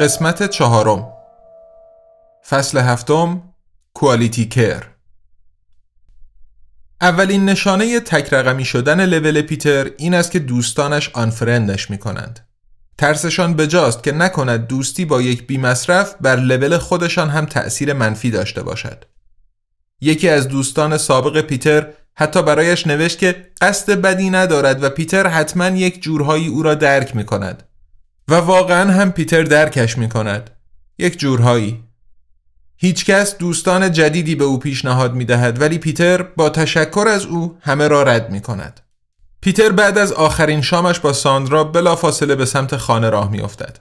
قسمت چهارم فصل هفتم کوالیتی کر اولین نشانه تک رقمی شدن لول پیتر این است که دوستانش آنفرندش می کنند. ترسشان بجاست که نکند دوستی با یک بی مصرف بر لول خودشان هم تأثیر منفی داشته باشد. یکی از دوستان سابق پیتر حتی برایش نوشت که قصد بدی ندارد و پیتر حتما یک جورهایی او را درک می کند. و واقعا هم پیتر درکش می کند. یک جورهایی. هیچکس دوستان جدیدی به او پیشنهاد می دهد ولی پیتر با تشکر از او همه را رد می کند. پیتر بعد از آخرین شامش با ساندرا بلافاصله به سمت خانه راه می افتد.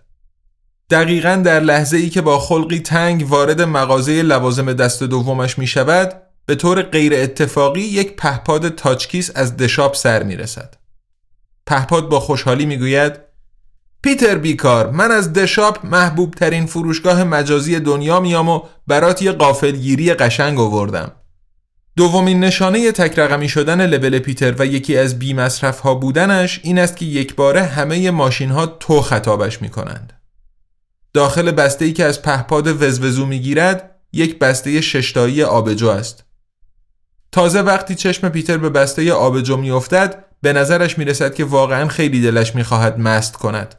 دقیقا در لحظه ای که با خلقی تنگ وارد مغازه لوازم دست دومش می شود به طور غیر اتفاقی یک پهپاد تاچکیس از دشاب سر می رسد. پهپاد با خوشحالی می گوید پیتر بیکار من از دشاپ محبوب ترین فروشگاه مجازی دنیا میام و برات یه قافلگیری قشنگ آوردم. دومین نشانه تک رقمی شدن لول پیتر و یکی از بی مصرف ها بودنش این است که یک باره همه ماشین ها تو خطابش می کنند. داخل بسته ای که از پهپاد وزوزو می گیرد یک بسته ششتایی آبجو است. تازه وقتی چشم پیتر به بسته آبجو می افتد به نظرش می رسد که واقعا خیلی دلش می خواهد مست کند.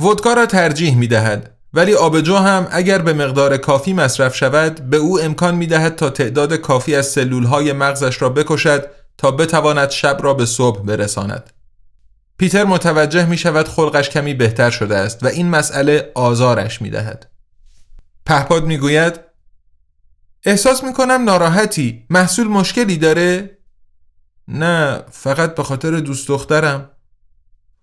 ودکا را ترجیح می دهد ولی آبجو هم اگر به مقدار کافی مصرف شود به او امکان می دهد تا تعداد کافی از سلول های مغزش را بکشد تا بتواند شب را به صبح برساند. پیتر متوجه می شود خلقش کمی بهتر شده است و این مسئله آزارش می دهد. پهپاد می گوید احساس می کنم ناراحتی محصول مشکلی داره؟ نه فقط به خاطر دوست دخترم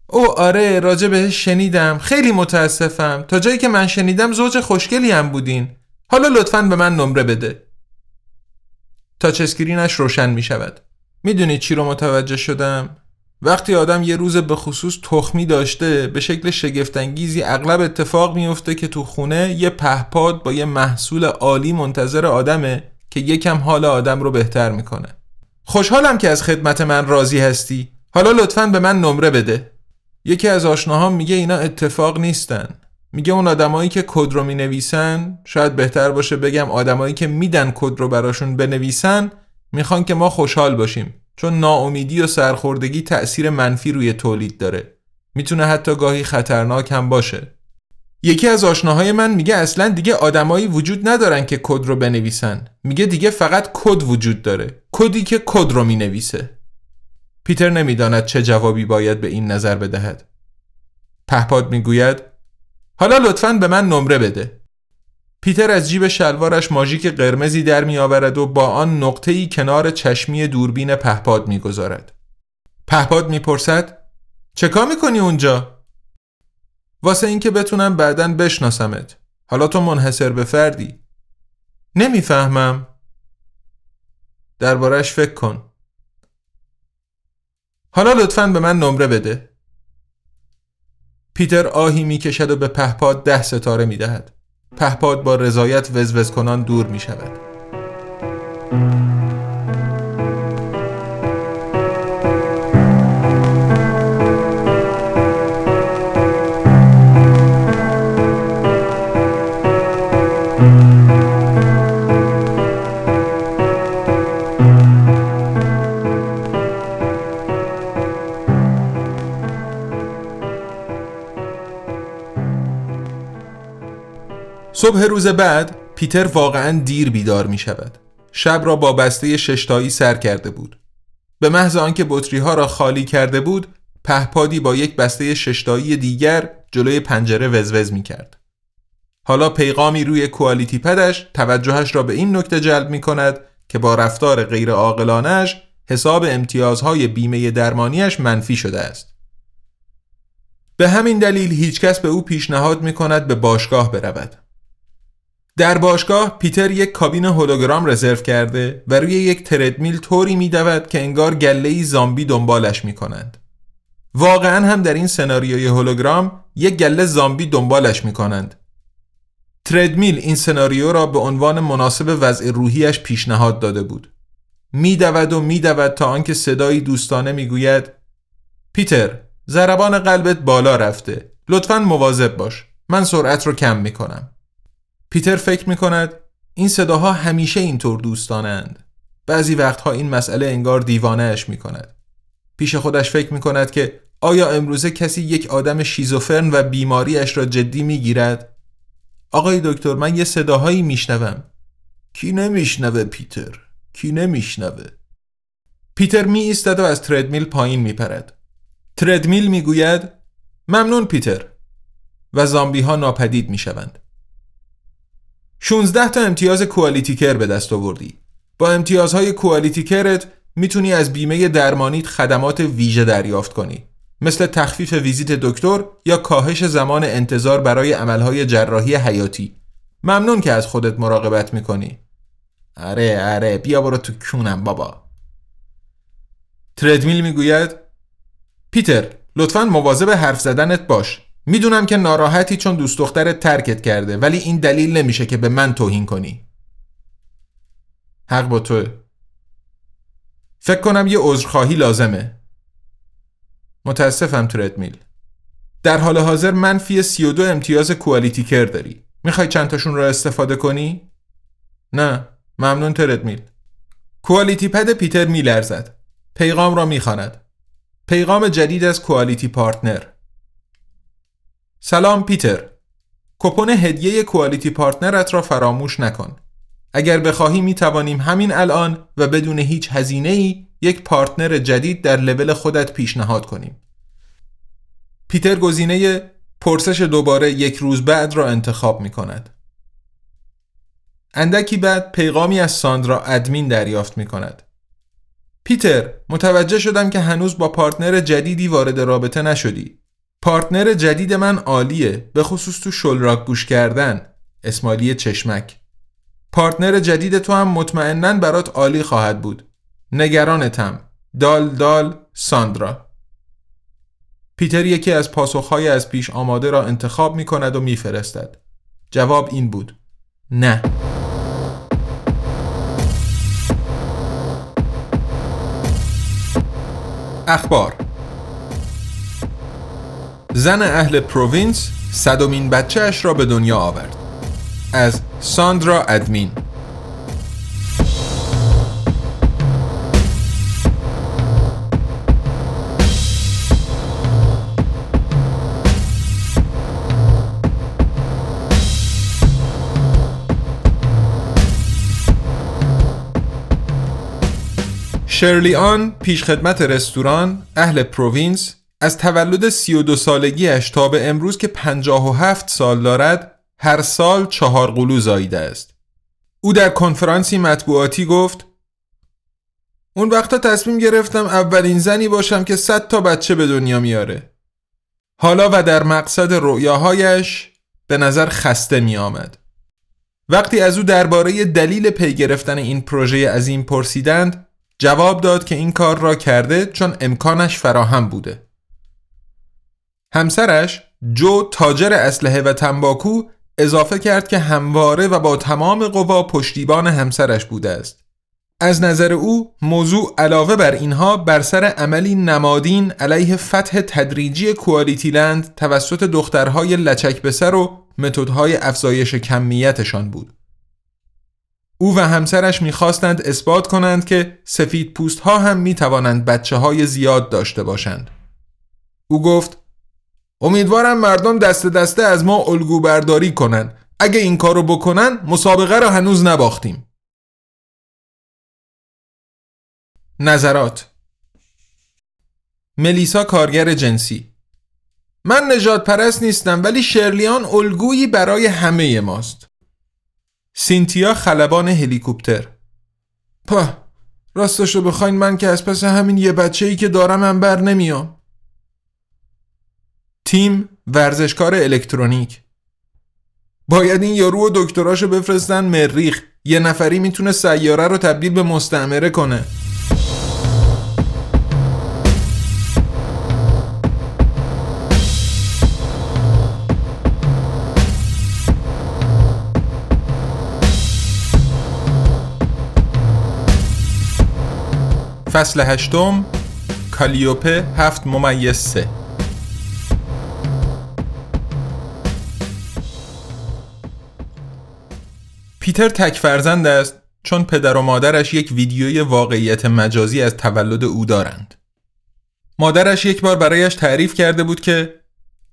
او آره راجع بهش شنیدم. خیلی متاسفم. تا جایی که من شنیدم زوج خوشگلی هم بودین. حالا لطفا به من نمره بده. تا چسکرینش روشن می شود. می‌دونید چی رو متوجه شدم؟ وقتی آدم یه روز به خصوص تخمی داشته به شکل شگفتانگیزی اغلب اتفاق میفته که تو خونه یه پهپاد با یه محصول عالی منتظر آدمه که یکم حال آدم رو بهتر می‌کنه. خوشحالم که از خدمت من راضی هستی. حالا لطفا به من نمره بده. یکی از آشناهام میگه اینا اتفاق نیستن. میگه اون آدمایی که کد رو می‌نویسن شاید بهتر باشه بگم آدمایی که میدن کد رو براشون بنویسن می‌خوان که ما خوشحال باشیم. چون ناامیدی و سرخوردگی تأثیر منفی روی تولید داره. می‌تونه حتی گاهی خطرناک هم باشه. یکی از آشناهای من میگه اصلا دیگه آدمایی وجود ندارن که کد رو بنویسن. میگه دیگه فقط کد وجود داره. کدی که کد رو می‌نویسه. پیتر نمی‌داند چه جوابی باید به این نظر بدهد. پهپاد می‌گوید حالا لطفا به من نمره بده. پیتر از جیب شلوارش ماژیک قرمزی در میآورد و با آن نقطه‌ای کنار چشمی دوربین پهپاد می‌گذارد. پهپاد می‌پرسد چه کار می‌کنی اونجا؟ واسه اینکه بتونم بعدا بشناسمت. حالا تو منحصر به فردی. نمی‌فهمم. دربارش فکر کن. حالا لطفا به من نمره بده. پیتر آهی می‌کشد و به پهپاد ده ستاره می‌دهد. پهپاد با رضایت وزوز کنان دور می صبح روز بعد پیتر واقعا دیر بیدار می شود. شب را با بسته ششتایی سر کرده بود. به محض آنکه بطری ها را خالی کرده بود، پهپادی با یک بسته ششتایی دیگر جلوی پنجره وزوز می کرد. حالا پیغامی روی کوالیتی پدش توجهش را به این نکته جلب می کند که با رفتار غیر عاقلانه‌اش حساب امتیازهای بیمه درمانیش منفی شده است. به همین دلیل هیچکس به او پیشنهاد می کند به باشگاه برود. در باشگاه پیتر یک کابین هولوگرام رزرو کرده و روی یک تردمیل طوری می دود که انگار گله زامبی دنبالش می کنند. واقعا هم در این سناریوی هولوگرام یک گله زامبی دنبالش می کنند. تردمیل این سناریو را به عنوان مناسب وضع روحیش پیشنهاد داده بود. میدود و میدود تا آنکه صدایی دوستانه می‌گوید پیتر ضربان قلبت بالا رفته لطفا مواظب باش من سرعت رو کم می‌کنم پیتر فکر می‌کند این صداها همیشه اینطور دوستانند. بعضی وقتها این مسئله انگار دیوانهش می‌کند. پیش خودش فکر می‌کند که آیا امروزه کسی یک آدم شیزوفرن و بیماریش را جدی می‌گیرد؟ آقای دکتر من یه صداهایی میشنوم. کی نمیشنوه پیتر؟ کی نمیشنوه؟ پیتر می ایستد و از تردمیل پایین میپرد. تردمیل می‌گوید ممنون پیتر. و زامبی ها ناپدید می‌شوند. 16 تا امتیاز کوالیتی کر به دست آوردی. با امتیازهای کوالیتی کرت می‌تونی از بیمه درمانیت خدمات ویژه دریافت کنی. مثل تخفیف ویزیت دکتر یا کاهش زمان انتظار برای عملهای جراحی حیاتی. ممنون که از خودت مراقبت می‌کنی. اره اره بیا برو تو کونم بابا. تردمیل می‌گوید پیتر لطفا مواظب حرف زدنت باش. می‌دونم که ناراحتی چون دوست دخترت ترکت کرده ولی این دلیل نمیشه که به من توهین کنی. حق با توه. فکر کنم یه عذرخواهی لازمه. متاسفم تردمیل در حال حاضر منفی 32 امتیاز Quality Care داری. می‌خوای چند تاشون را استفاده کنی؟ نه ممنون تردمیل Quality Pad پیتر میلرزد. پیغام را می‌خواند. پیغام جدید از Quality Partner. سلام پیتر coupon هدیه Quality Partner ت را فراموش نکن اگر بخواهی می توانیم همین الان و بدون هیچ هزینه ای یک partner جدید در لول خودت پیشنهاد کنیم پیتر گزینه پرسش دوباره یک روز بعد را انتخاب می کند اندکی بعد پیغامی از ساندرا ادمین دریافت می کند. پیتر متوجه شدم که هنوز با partner جدیدی وارد رابطه نشدی. partner جدید من عالیه به خصوص تو شلراک گوش کردن smiley چشمک. partner جدید تو هم مطمئنا برات عالی خواهد بود. نگرانتم. دال دال ساندرا پیتر یکی از پاسخهای از پیش آماده را انتخاب می کند و میفرستد. جواب این بود. نه. اخبار زن اهل پروینس صدومین بچهش را به دنیا آورد. از ساندرا ادمین. شرلی آن پیشخدمت رستوران اهل پروینس از تولد 32 سالگیش تا به امروز که 57 سال دارد هر سال چهار قلو زاییده است. او در کنفرانسی مطبوعاتی گفت اون وقتا تصمیم گرفتم اولین زنی باشم که 100 تا بچه به دنیا میاره. حالا و در مقصد رؤیاهایش به نظر خسته می آمد. وقتی از او درباره دلیل پی گرفتن این پروژه عظیم پرسیدند جواب داد که این کار را کرده چون امکانش فراهم بوده. همسرش جو تاجر اسلحه و تنباکو اضافه کرد که همواره و با تمام قوا پشتیبان همسرش بوده است از نظر او موضوع علاوه بر اینها بر سر عملی نمادین علیه فتح تدریجی کوالیتی لند توسط دخترهای لچک به سر و متدهای افزایش کمیتشان بود او و همسرش می‌خواستند اثبات کنند که سفید پوست ها هم می توانند بچه های زیاد داشته باشند. او گفت امیدوارم مردم دست دسته از ما الگو برداری کنند. اگه این کارو بکنن مسابقه را هنوز نباختیم. نظرات. ملیسا کارگر جنسی. من نجات پرست نیستم ولی شرلیان الگویی برای همه ماست. سینتیا خلبان هلیکوپتر. په راستش رو بخواین من که از پس همین یه بچه ای که دارم هم بر نمیام. تیم ورزشکار الکترونیک. باید این یارو و دکتراشو بفرستن مریخ. یه نفری می‌تونه سیاره رو تبدیل به مستعمره کنه. فصل هشتم کالیوپه هفت ممیز سه. پیتر تک فرزند است چون پدر و مادرش یک ویدیوی واقعیت مجازی از تولد او دارند. مادرش یک بار برایش تعریف کرده بود که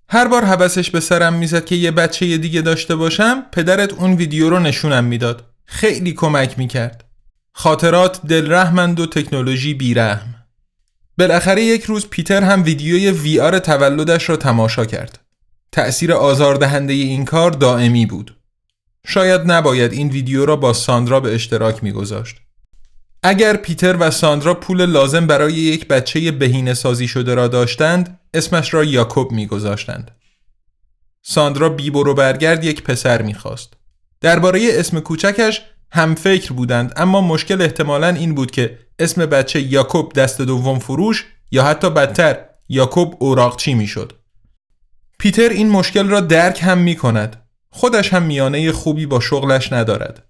هر بار حوسش به سرم می‌زد که یه بچه دیگه داشته باشم پدرت اون ویدیو رو نشونم می‌داد. خیلی کمک می‌کرد. خاطرات دلرحمند و تکنولوژی بیرحم. بالاخره یک روز پیتر هم ویدیوی وی آر تولدش را تماشا کرد. تأثیر آزاردهنده این کار دائمی بود. شاید نباید این ویدیو را با ساندرا به اشتراک میگذاشت. اگر پیتر و ساندرا پول لازم برای یک بچه بهینه سازی شده را داشتند، اسمش را یاکوب میگذاشتند. ساندرا بی برو برگرد یک پسر می‌خواست. درباره اسم کوچکش هم فکر بودند اما مشکل احتمالا این بود که اسم بچه یاکوب دست دوم فروش یا حتی بدتر یاکوب اوراقچی می‌شد. پیتر این مشکل را درک هم می کند خودش هم میانه خوبی با شغلش ندارد.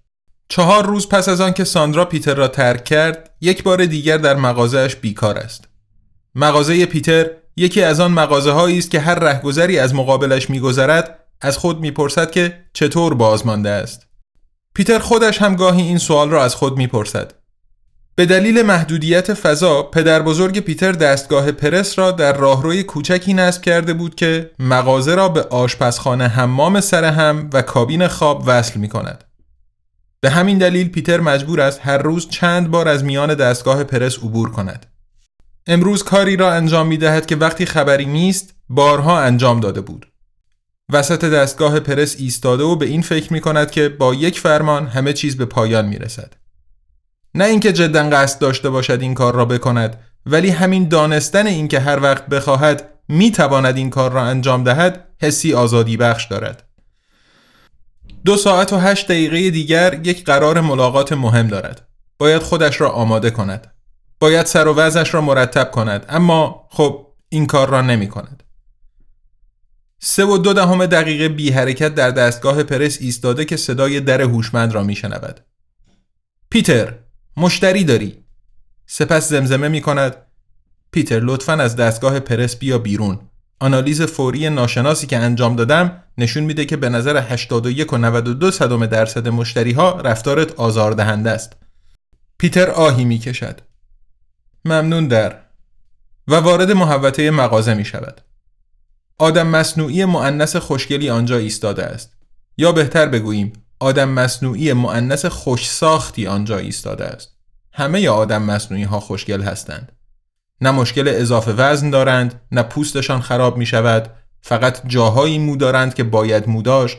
چهار روز پس از آنکه ساندرا پیتر را ترک کرد، یک بار دیگر در مغازهش بیکار است. مغازه پیتر یکی از آن مغازه هایی است که هر رهگذری از مقابلش میگذرد از خود می‌پرسد که چطور بازمانده است. پیتر خودش هم گاهی این سوال را از خود می‌پرسد. به دلیل محدودیت فضا پدر بزرگ پیتر دستگاه پرس را در راهروی کوچکی نصب کرده بود که مغازه را به آشپزخانه حمام سر هم و کابین خواب وصل می کند. به همین دلیل پیتر مجبور است هر روز چند بار از میان دستگاه پرس عبور کند. امروز کاری را انجام می دهد که وقتی خبری نیست بارها انجام داده بود. وسط دستگاه پرس ایستاده و به این فکر می کند که با یک فرمان همه چیز به پایان می رسد. نه اینکه جدا قصد داشته باشد این کار را بکند ولی همین دانستن اینکه هر وقت بخواهد می تواند این کار را انجام دهد حسی آزادی بخش دارد. دو ساعت و هشت دقیقه دیگر یک قرار ملاقات مهم دارد. باید خودش را آماده کند. باید سر و وضعش را مرتب کند. اما خب این کار را نمی کند. سه و دو دهم دقیقه بی حرکت در دستگاه پرس ایستاده که صدای در هوشمند را می شنود. پیتر مشتری داری. سپس زمزمه می کند پیتر لطفا از دستگاه پرس بیا بیرون. آنالیز فوری ناشناسی که انجام دادم نشون میده که به نظر 81 و 92 صدم درصد مشتری ها رفتارت آزاردهنده است. پیتر آهی می کشد ممنون در. و وارد محوطه مغازه می شود آدم مصنوعی معنس خوشگلی آنجا ایستاده است. یا بهتر بگوییم آدم مصنوعی معنس خوش ساختی آنجا ایستاده است. همه آدم مصنوعی ها خوشگل هستند. نه مشکل اضافه وزن دارند نه پوستشان خراب می شود فقط جاهایی مو دارند که باید مو داشت.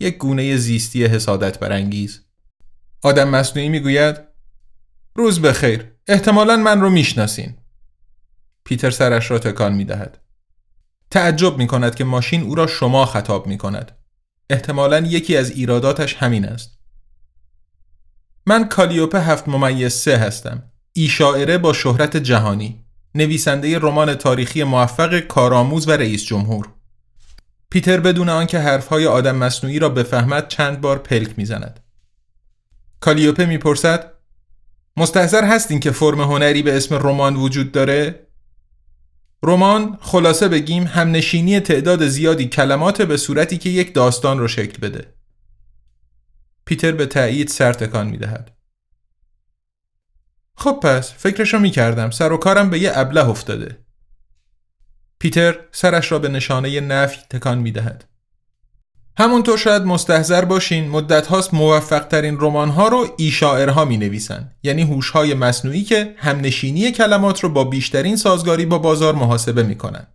یک گونه زیستی حسادت برانگیز. آدم مصنوعی می‌گوید روز بخیر احتمالا من رو می‌شناسین. پیتر سرش را تکان می دهد. تعجب می کند که ماشین او را شما خطاب می کند. احتمالا یکی از ایراداتش همین است. من کالیوپه هفت ممیز سه هستم. ای شاعره با شهرت جهانی. نویسنده رمان تاریخی موفق کارآموز و رئیس جمهور. پیتر بدون آنکه حرفهای آدم مصنوعی را بفهمد چند بار پلک می‌زند. کالیوپه می‌پرسد مستحضر هستین که فرم هنری به اسم رمان وجود داره؟ رمان خلاصه بگیم همنشینی تعداد زیادی کلمات به صورتی که یک داستان رو شکل بده. پیتر به تایید سر تکان می دهد. خب پس فکرشو می کردم سر و کارم به یه ابله افتاده. پیتر سرش را به نشانه نفی تکان می دهد. همونطور شاید مستحضر باشین مدت هاست موفق ترین رمان ها رو ای شاعرها می نویسن یعنی هوش های مصنوعی که همنشینی کلمات رو با بیشترین سازگاری با بازار محاسبه می کنن.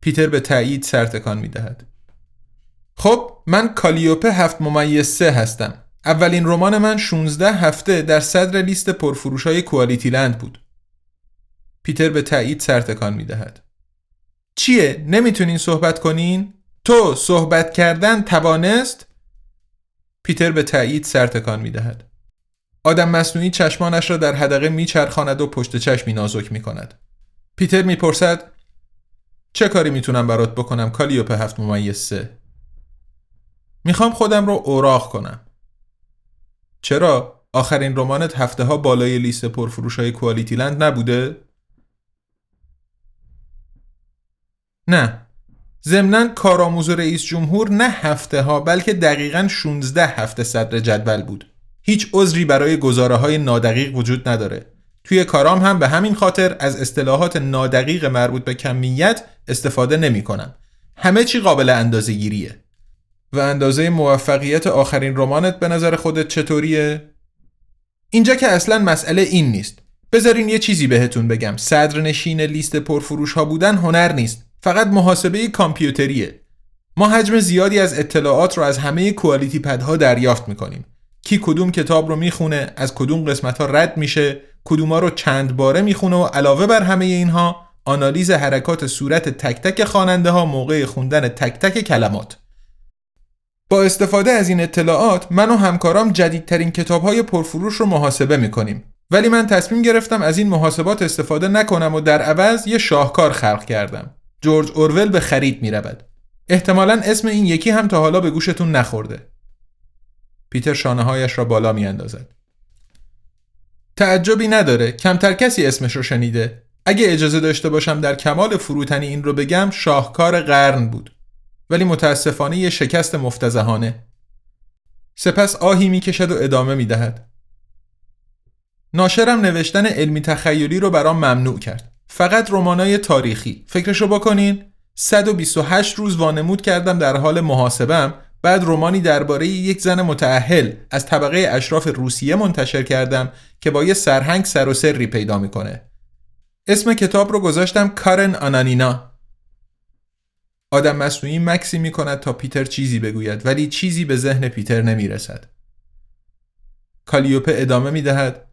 پیتر به تایید سر تکان می دهد. خب من کالیوپه هفت ممیز سه هستم. اولین رمان من 16 هفته در صدر لیست پرفروش های کوالیتی لند بود. پیتر به تایید سر تکان می دهد. چیه؟ نمی‌تونین صحبت کنین؟ تو صحبت کردن توانست؟ پیتر به تایید سر تکان می دهد. آدم مصنوعی چشمانش را در حدقه میچرخاند و پشت چشمی نازک می کند. پیتر می‌پرسد چه کاری می‌تونم برات بکنم کالیوپ هفت ممیز سه؟ می‌خوام خودم رو اوراق کنم. چرا؟ آخرین رمانت هفته ها بالای لیست پرفروش های کوالیتی لند نبوده؟ نه ضمنا کارآموز رئیس جمهور نه هفته ها بلکه دقیقا 16 هفته صدر جدول بود هیچ عذری برای گزاره های نادقیق وجود نداره توی کارام هم به همین خاطر از اصطلاحات نادقیق مربوط به کمیت استفاده نمی کنم. همه چی قابل اندازه گیریه. و اندازه موفقیت آخرین رمانت به نظر خودت چطوریه؟ اینجا که اصلا مسئله این نیست. بذارین یه چیزی بهتون بگم. صدرنشین لیست پرفروش ها بودن هنر نیست. فقط محاسبه کامپیوتریه. ما حجم زیادی از اطلاعات رو از همه کوالیتی پدها دریافت می‌کنیم. کی کدوم کتاب رو می‌خونه، از کدوم قسمت ها رد میشه، کدوما رو چند باره می‌خونه و علاوه بر همه اینها آنالیز حرکات صورت تک تک خواننده ها موقع خوندن تک تک کلمات. با استفاده از این اطلاعات من و همکارام جدیدترین کتاب های پرفروش رو محاسبه می‌کنیم. ولی من تصمیم گرفتم از این محاسبات استفاده نکنم و در عوض یه شاهکار خلق کردم. جورج اورول به خرید می رود. احتمالا اسم این یکی هم تا حالا به گوشتون نخورده. پیتر شانه هایش را بالا می اندازد. تعجبی نداره کمتر کسی اسمش رو شنیده اگه اجازه داشته باشم در کمال فروتنی این رو بگم شاهکار قرن بود ولی متاسفانه یه شکست مفتزهانه سپس آهی می‌کشد و ادامه می‌دهد ناشرم نوشتن علمی تخیلی رو برام ممنوع کرد فقط رمانای تاریخی فکرشو بکنین 128 روز وانمود کردم در حال محاسبم بعد رومانی درباره یک زن متأهل از طبقه اشراف روسیه منتشر کردم که با یه سرهنگ سر و سری پیدا می‌کنه. اسم کتاب رو گذاشتم کارن آنانینا. آدم مصنوعی مکسی می کند تا پیتر چیزی بگوید ولی چیزی به ذهن پیتر نمی رسد. کالیوپه ادامه می دهد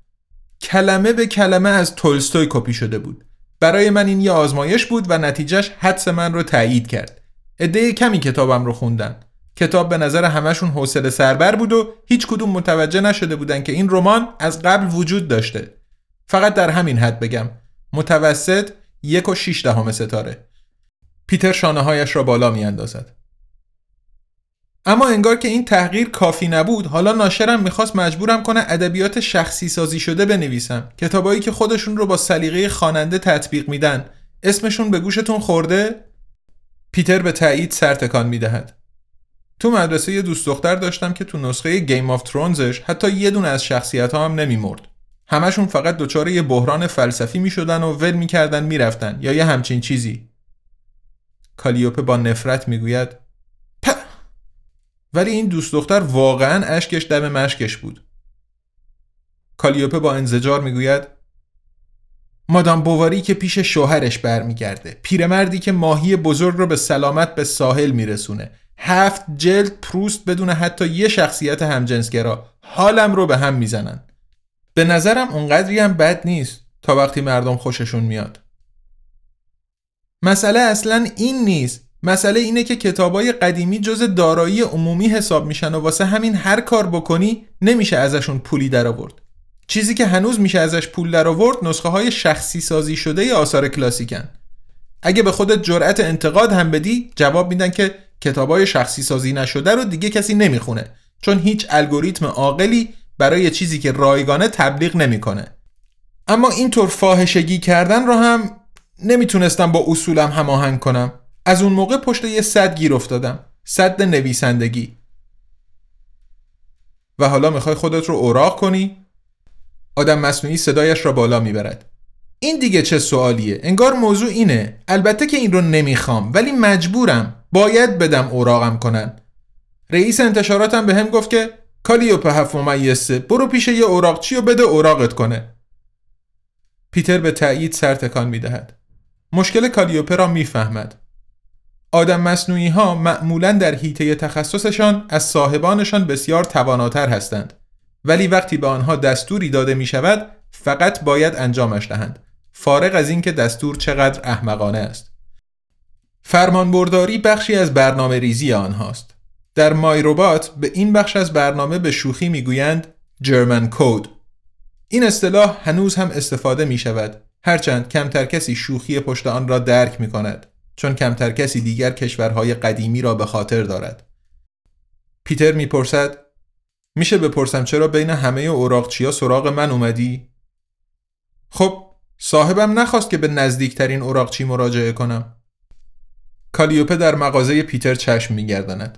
کلمه به کلمه از تولستوی کپی شده بود. برای من این یه آزمایش بود و نتیجهش حدس من رو تایید کرد. عده کمی کتابم رو خوندن. کتاب به نظر همشون حوصله سربر بود و هیچ کدوم متوجه نشده بودن که این رمان از قبل وجود داشته فقط در همین حد بگم متوسط یک و شیش دهم ستاره پیتر شانه هایش را بالا می اندازد. اما انگار که این تحقیر کافی نبود حالا ناشرم می‌خواست مجبورم کنه ادبیات شخصی سازی شده بنویسم کتابایی که خودشون رو با سلیقه خواننده تطبیق میدن اسمشون به گوشتون خورده پیتر به تایید سر تکان می‌دهد تو مدرسه یه دوست دختر داشتم که تو نسخه Game of Thrones ش حتی یه دونه از شخصیت ها هم نمیمرد. همشون فقط دچار یه بحران فلسفی می شدن و ول می‌کردن می‌رفتن یا یه همچین چیزی. کالیوپه با نفرت می‌گوید ولی این دوست دختر واقعا اشکش دم مشکش بود. کالیوپه با انزجار می‌گوید مادام بواری که پیش شوهرش برمیگرده پیرمردی که ماهی بزرگ رو به سلامت به ساحل میرسونه. هفت جلد پروست بدون حتی یه شخصیت همجنسگرا. حالم رو به هم می‌زنن. به نظرم اونقدری هم بد نیست تا وقتی مردم خوششون میاد. مسئله اصلا این نیست مسئله اینه که کتابای قدیمی جز دارایی عمومی حساب میشن و واسه همین هر کار بکنی نمیشه ازشون پولی در آورد چیزی که هنوز میشه ازش پول در آورد نسخه های شخصی سازی شده آثار کلاسیکن. اگه به خودت جرأت انتقاد هم بدی جواب میدن که کتابای شخصی سازی نشده رو دیگه کسی نمی‌خونه چون هیچ الگوریتم عاقلی برای چیزی که رایگانه تبلیغ نمی‌کنه. اما اینطور فاحشگی کردن رو هم نمی‌تونستم با اصولم هماهنگ کنم. از اون موقع پشت یه صد گیر افتادم. صد نویسندگی. و حالا می‌خوای خودت رو اوراق کنی؟ آدم مصنوعی صدایش را بالا می‌برد. این دیگه چه سوالیه؟ انگار موضوع اینه. البته که این رو نمی‌خوام ولی مجبورم. باید بدم اوراقم کنن. رئیس انتشاراتم به هم گفت که کالیوپه هفت ممیزه برو پیش یه اوراقچی و بده اوراقت کنه. پیتر به تأیید سر تکان می‌دهد. مشکل کالیوپه را می‌فهمد. آدم مصنوعی ها معمولا در حیطه تخصصشان از صاحبانشان بسیار تواناتر هستند. ولی وقتی به آنها دستوری داده می شود فقط باید انجامش دهند فارغ از اینکه دستور چقدر احمقانه است. فرمانبرداری بخشی از برنامه ریزی آنهاست. در مایروبات به این بخش از برنامه به شوخی می‌گویند جرمن کود این اصطلاح هنوز هم استفاده می شود هرچند کمتر کسی شوخی پشت آن را درک می کند چون کمتر کسی دیگر کشورهای قدیمی را به خاطر دارد. پیتر می‌پرسد میشه بپرسم چرا بین همه اوراقچیا سراغ من اومدی؟ خب صاحبم نخواست که به نزدیکترین اوراقچی مراجعه کنم. کالیوپه در مغازه پیتر چشم میگرداند.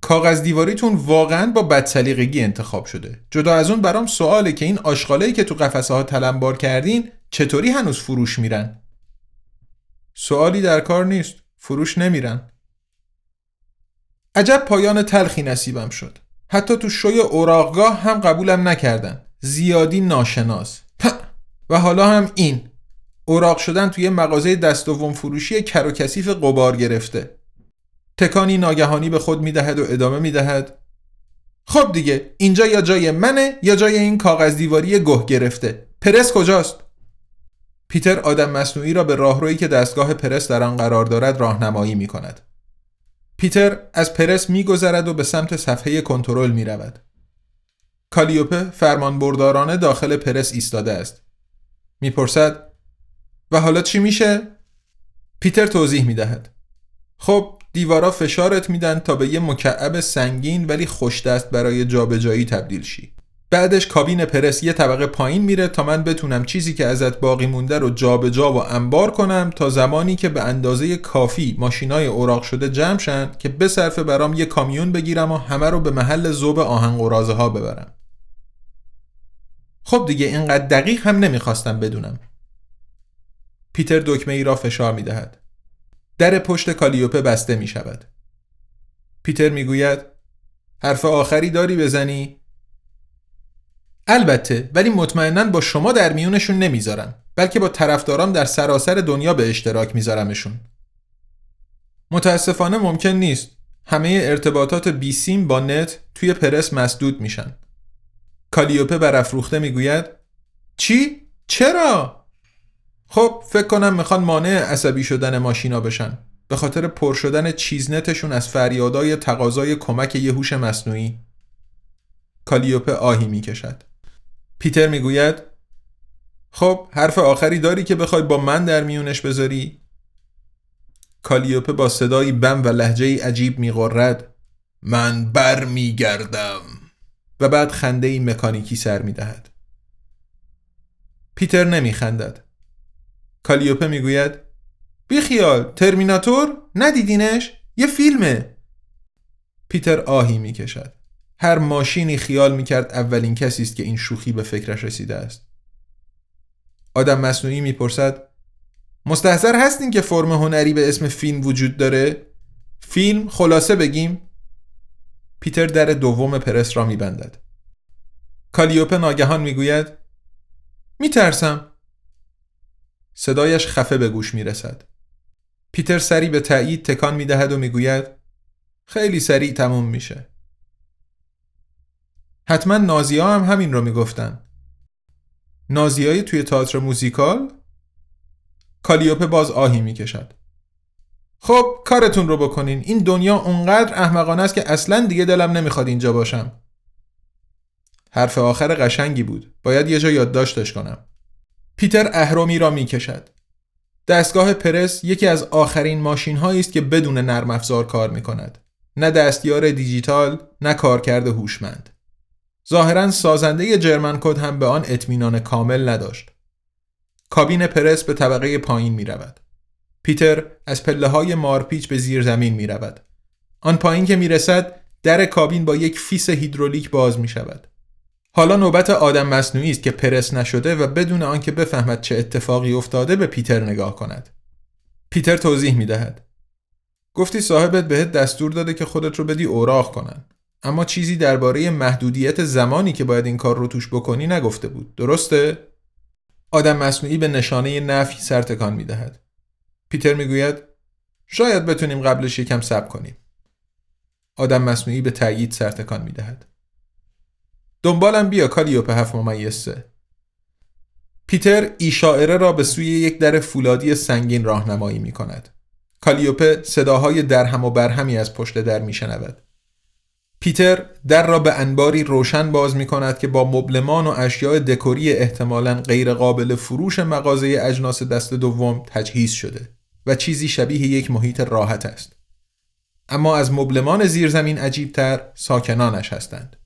کاغذ دیواریتون واقعا با بدسلیقگی انتخاب شده. جدا از اون برام سواله که این آشغالایی که تو قفسه ها تلمبار کردین چطوری هنوز فروش میرن؟ سوالی در کار نیست. فروش نمیرن. عجب پایان تلخی نصیبم شد. حتی تو شوی اوراقگاه هم قبولم نکردن. زیادی ناشناس. و حالا هم این. اوراق شدن توی مغازه دست دوم فروشی کر و کثیف قبار گرفته. تکانی ناگهانی به خود می‌دهد و ادامه می‌دهد. خب دیگه اینجا یا جای منه یا جای این کاغذ دیواری گه گرفته. پرس کجاست؟ پیتر آدم مصنوعی را به راهرویی که دستگاه پرس در آن قرار دارد راهنمایی می کند. پیتر از پرس میگذرد و به سمت صفحه کنترل می رود. کالیوپه فرمانبردارانه داخل پرس ایستاده است. می‌پرسد و حالا چی میشه؟ پیتر توضیح می دهد. خب دیوارا فشارت میدن تا به یه مکعب سنگین ولی خوش دست برای جابجایی تبدیل شی. بعدش کابین پرس یه طبقه پایین میره تا من بتونم چیزی که ازت باقی مونده رو جابجا جا و انبار کنم تا زمانی که به اندازه کافی ماشینای اوراق شده جمع شن که به صرفه برام یه کامیون بگیرم و همه رو به محل زوب آهن قرازه ها ببرم. خب دیگه اینقدر دقیق هم نمی‌خواستم بدونم. پیتر دکمه ای را فشار می‌دهد. در پشت کالیوپه بسته می شود پیتر می‌گوید حرف آخری داری بزنی؟ البته ولی مطمئنا با شما در میونشون نمی‌ذارم بلکه با طرفدارام در سراسر دنیا به اشتراک میذارمشون. متاسفانه ممکن نیست همه ارتباطات بیسیم با نت توی پرس مسدود میشن. کالیوپه برافروخته می‌گوید چی؟ چرا؟ خب فکر کنم می‌خوان مانع عصبی شدن ماشینا بشن. به خاطر پر شدن چیزنتشون از فریادای تقاضای کمک یه هوش مصنوعی. کالیوپه آهی می‌کشد. پیتر می‌گوید خب حرف آخری داری که بخوای با من در میونش بذاری؟ کالیوپه با صدایی بم و لحجه عجیب میغرد. من بر میگردم و بعد خنده ای مکانیکی سر می‌دهد. پیتر نمیخندد. کالیوپه می‌گوید بیخیال ترمیناتور؟ ندیدینش؟ یه فیلمه. پیتر آهی می‌کشد. هر ماشینی خیال می‌کرد اولین کسی است که این شوخی به فکرش رسیده است آدم مصنوعی می‌پرسد مستحضر هستین که فرم هنری به اسم فیلم وجود داره؟ فیلم خلاصه بگیم؟ پیتر در دوم پرس را میبندد کالیوپه ناگهان می‌گوید میترسم صدایش خفه به گوش می‌رسد پیتر سری به تایید تکان می‌دهد و می‌گوید خیلی سریع تموم میشه حتما نازی ها هم همین رو می‌گفتن. نازیای توی تئاتر موزیکال کالیوپه باز آهی می‌کشد. خب کارتون رو بکنین. این دنیا اونقدر احمقانه است که اصلا دیگه دلم نمی‌خواد اینجا باشم. حرف آخر قشنگی بود. باید یه جا یادداشتش کنم. پیتر اهرومی را می‌کشد. دستگاه پرس یکی از آخرین ماشین هایی است که بدون نرم افزار کار می کند. نه دستیار دیجیتال نه کارکرد هوشمند. ظاهرا سازنده جرمن کد هم به آن اطمینان کامل نداشت. کابین پرس به طبقه پایین می رود. پیتر از پله های مارپیچ به زیر زمین می رود. آن پایین که می رسد در کابین با یک فیس هیدرولیک باز می شود. حالا نوبت آدم مصنوعی است که پرس نشده و بدون آنکه بفهمد چه اتفاقی افتاده به پیتر نگاه کند. پیتر توضیح می دهد. گفتی صاحبت بهت دستور داده که خودت رو بدی اوراق کنن. اما چیزی درباره محدودیت زمانی که باید این کار رو توش بکنی نگفته بود. درسته؟ آدم مصنوعی به نشانه نفی سر تکان می‌دهد. پیتر می‌گوید شاید بتونیم قبلش یکم صبر کنیم. آدم مصنوعی به تأیید سرتکان می‌دهد. دنبالم بیا کالیوپ هفت ممیز پیتر ایشاعره را به سوی یک در فولادی سنگین راهنمایی می کند. کالیوپه صداهای درهم و برهمی از پشت در می شنود. پیتر در را به انباری روشن باز می کند که با مبلمان و اشیاء دکوری احتمالاً غیر قابل فروش مغازه اجناس دست دوم تجهیز شده و چیزی شبیه یک محیط راحت است. اما از مبلمان زیرزمین عجیبتر ساکنانش هستند.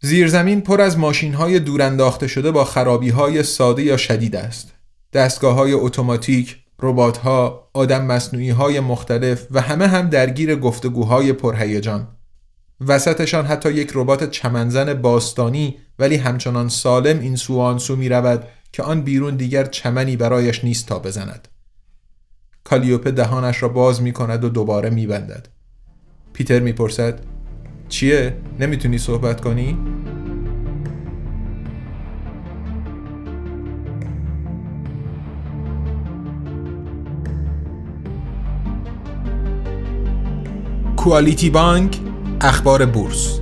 زیرزمین پر از ماشین های دورانداخته شده با خرابی های ساده یا شدید است. دستگاه های اتوماتیک، ربات ها، آدم مصنوعی های مختلف و همه هم درگیر گفتگوهای پرهیجان. وسطشان حتی یک ربات چمنزن باستانی ولی همچنان سالم این سو آن سو می رود که آن بیرون دیگر چمنی برایش نیست تا بزند. کالیوپه دهانش را باز می کند و دوباره می بندد. پیتر می‌پرسد چیه؟ نمی‌تونی صحبت کنی؟ کوالیتی بانک اخبار بورس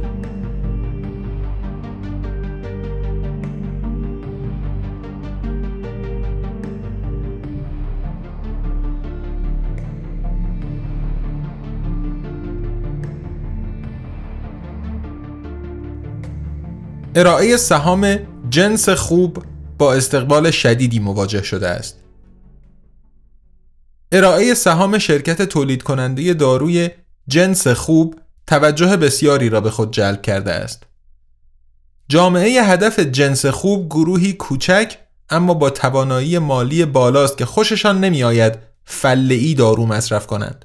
ارائه سهام جنس خوب با استقبال شدیدی مواجه شده است. ارائه سهام شرکت تولید کننده داروی جنس خوب توجه بسیاری را به خود جلب کرده است. جامعه هدف جنس خوب گروهی کوچک اما با توانایی مالی بالاست که خوششان نمی آید فلعی دارو مصرف کنند.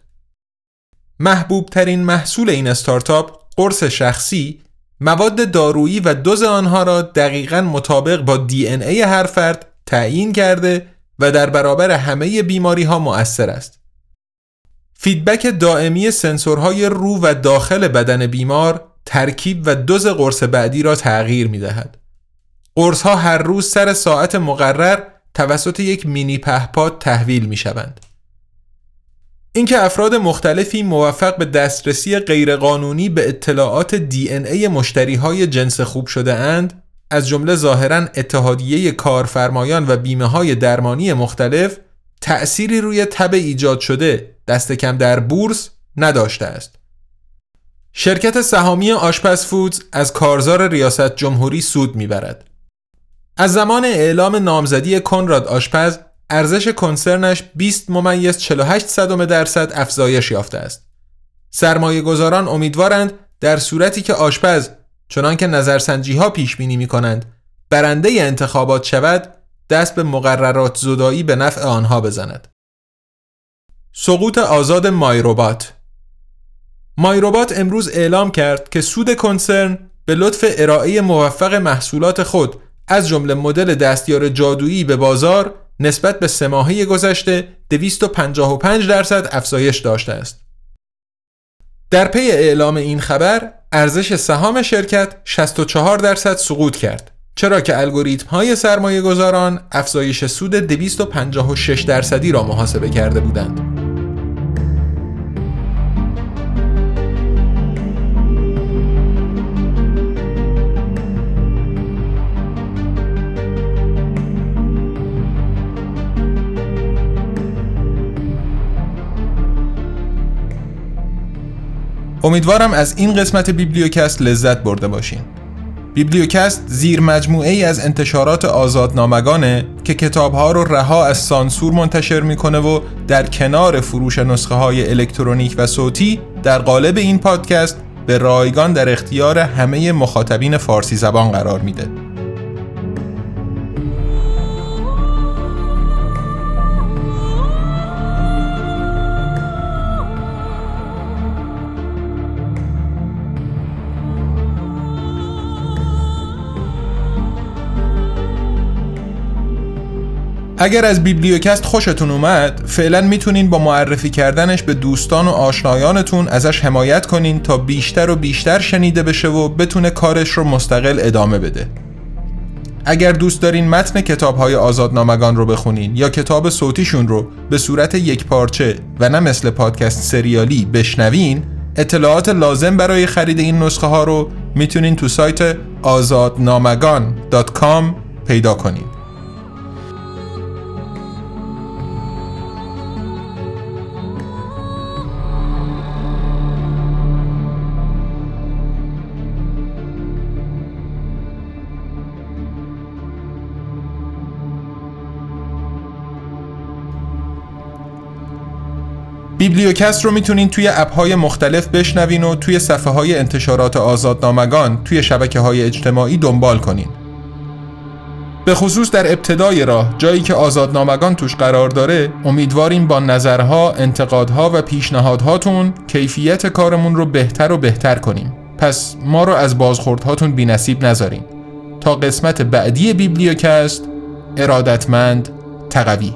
محبوب ترین محصول این استارتاپ قرص شخصی مواد دارویی و دوز آنها را دقیقا مطابق با DNA هر فرد تعیین کرده و در برابر همه بیماری ها مؤثر است. feedback دائمی سنسورهای رو و داخل بدن بیمار ترکیب و دوز قرص بعدی را تغییر می دهد. قرص ها هر روز سر ساعت مقرر توسط یک مینی پهپاد تحویل می شوند. اینکه افراد مختلفی موفق به دسترسی غیرقانونی به اطلاعات DNA مشتری های جنس خوب شده اند از جمله ظاهرا اتحادیه کارفرمایان و بیمه های درمانی مختلف تأثیری روی تب ایجاد شده دست کم در بورس نداشته است. شرکت سهامی آشپز فودز از کارزار ریاست جمهوری سود می‌برد. از زمان اعلام نامزدی کنراد آشپز ارزش کنسرنش 20 ممیز 48 صدم درصد افزایش یافته است. سرمایه گذاران امیدوارند در صورتی که آشپز چنان که نظرسنجی ها پیش بینی می کنند برنده انتخابات شود دست به مقررات زدایی به نفع آنها بزند. سقوط آزاد مایروبات مایروبات امروز اعلام کرد که سود کنسرن به لطف ارائه موفق محصولات خود از جمله مدل دستیار جادویی به بازار نسبت به سه ماهه گذشته 255 درصد افزایش داشته است. در پی اعلام این خبر ارزش سهام شرکت 64 درصد سقوط کرد چرا که الگوریتم های سرمایه گذاران افزایش سود 256 درصدی را محاسبه کرده بودند. امیدوارم از این قسمت بیبلیوکست لذت برده باشین. بیبلیوکست زیر مجموعه ای از انتشارات آزادنامگانه که کتابها رو رها از سانسور منتشر می‌کنه و در کنار فروش نسخه های الکترونیک و صوتی در قالب این پادکست به رایگان در اختیار همه مخاطبین فارسی زبان قرار میده. اگر از بیبلیوکست خوشتون اومد فعلا می‌تونین با معرفی کردنش به دوستان و آشنایانتون ازش حمایت کنین تا بیشتر و بیشتر شنیده بشه و بتونه کارش رو مستقل ادامه بده. اگر دوست دارین متن کتاب های آزادنامگان رو بخونین یا کتاب صوتیشون رو به صورت یک پارچه و نه مثل پادکست سریالی بشنوین اطلاعات لازم برای خرید این نسخه ها رو می‌تونین تو سایت آزادنامگان.com پیدا کنین. بیبلیوکست رو می‌تونین توی اپ های مختلف بشنوین و توی صفحه های انتشارات آزادنامگان توی شبکه های اجتماعی دنبال کنین. به خصوص در ابتدای راه جایی که آزادنامگان توش قرار داره امیدواریم با نظرها، انتقادها و پیشنهادهاتون کیفیت کارمون رو بهتر و بهتر کنیم. پس ما رو از بازخوردهاتون بی نصیب نذارین. تا قسمت بعدی بیبلیوکست ارادتمند تقوی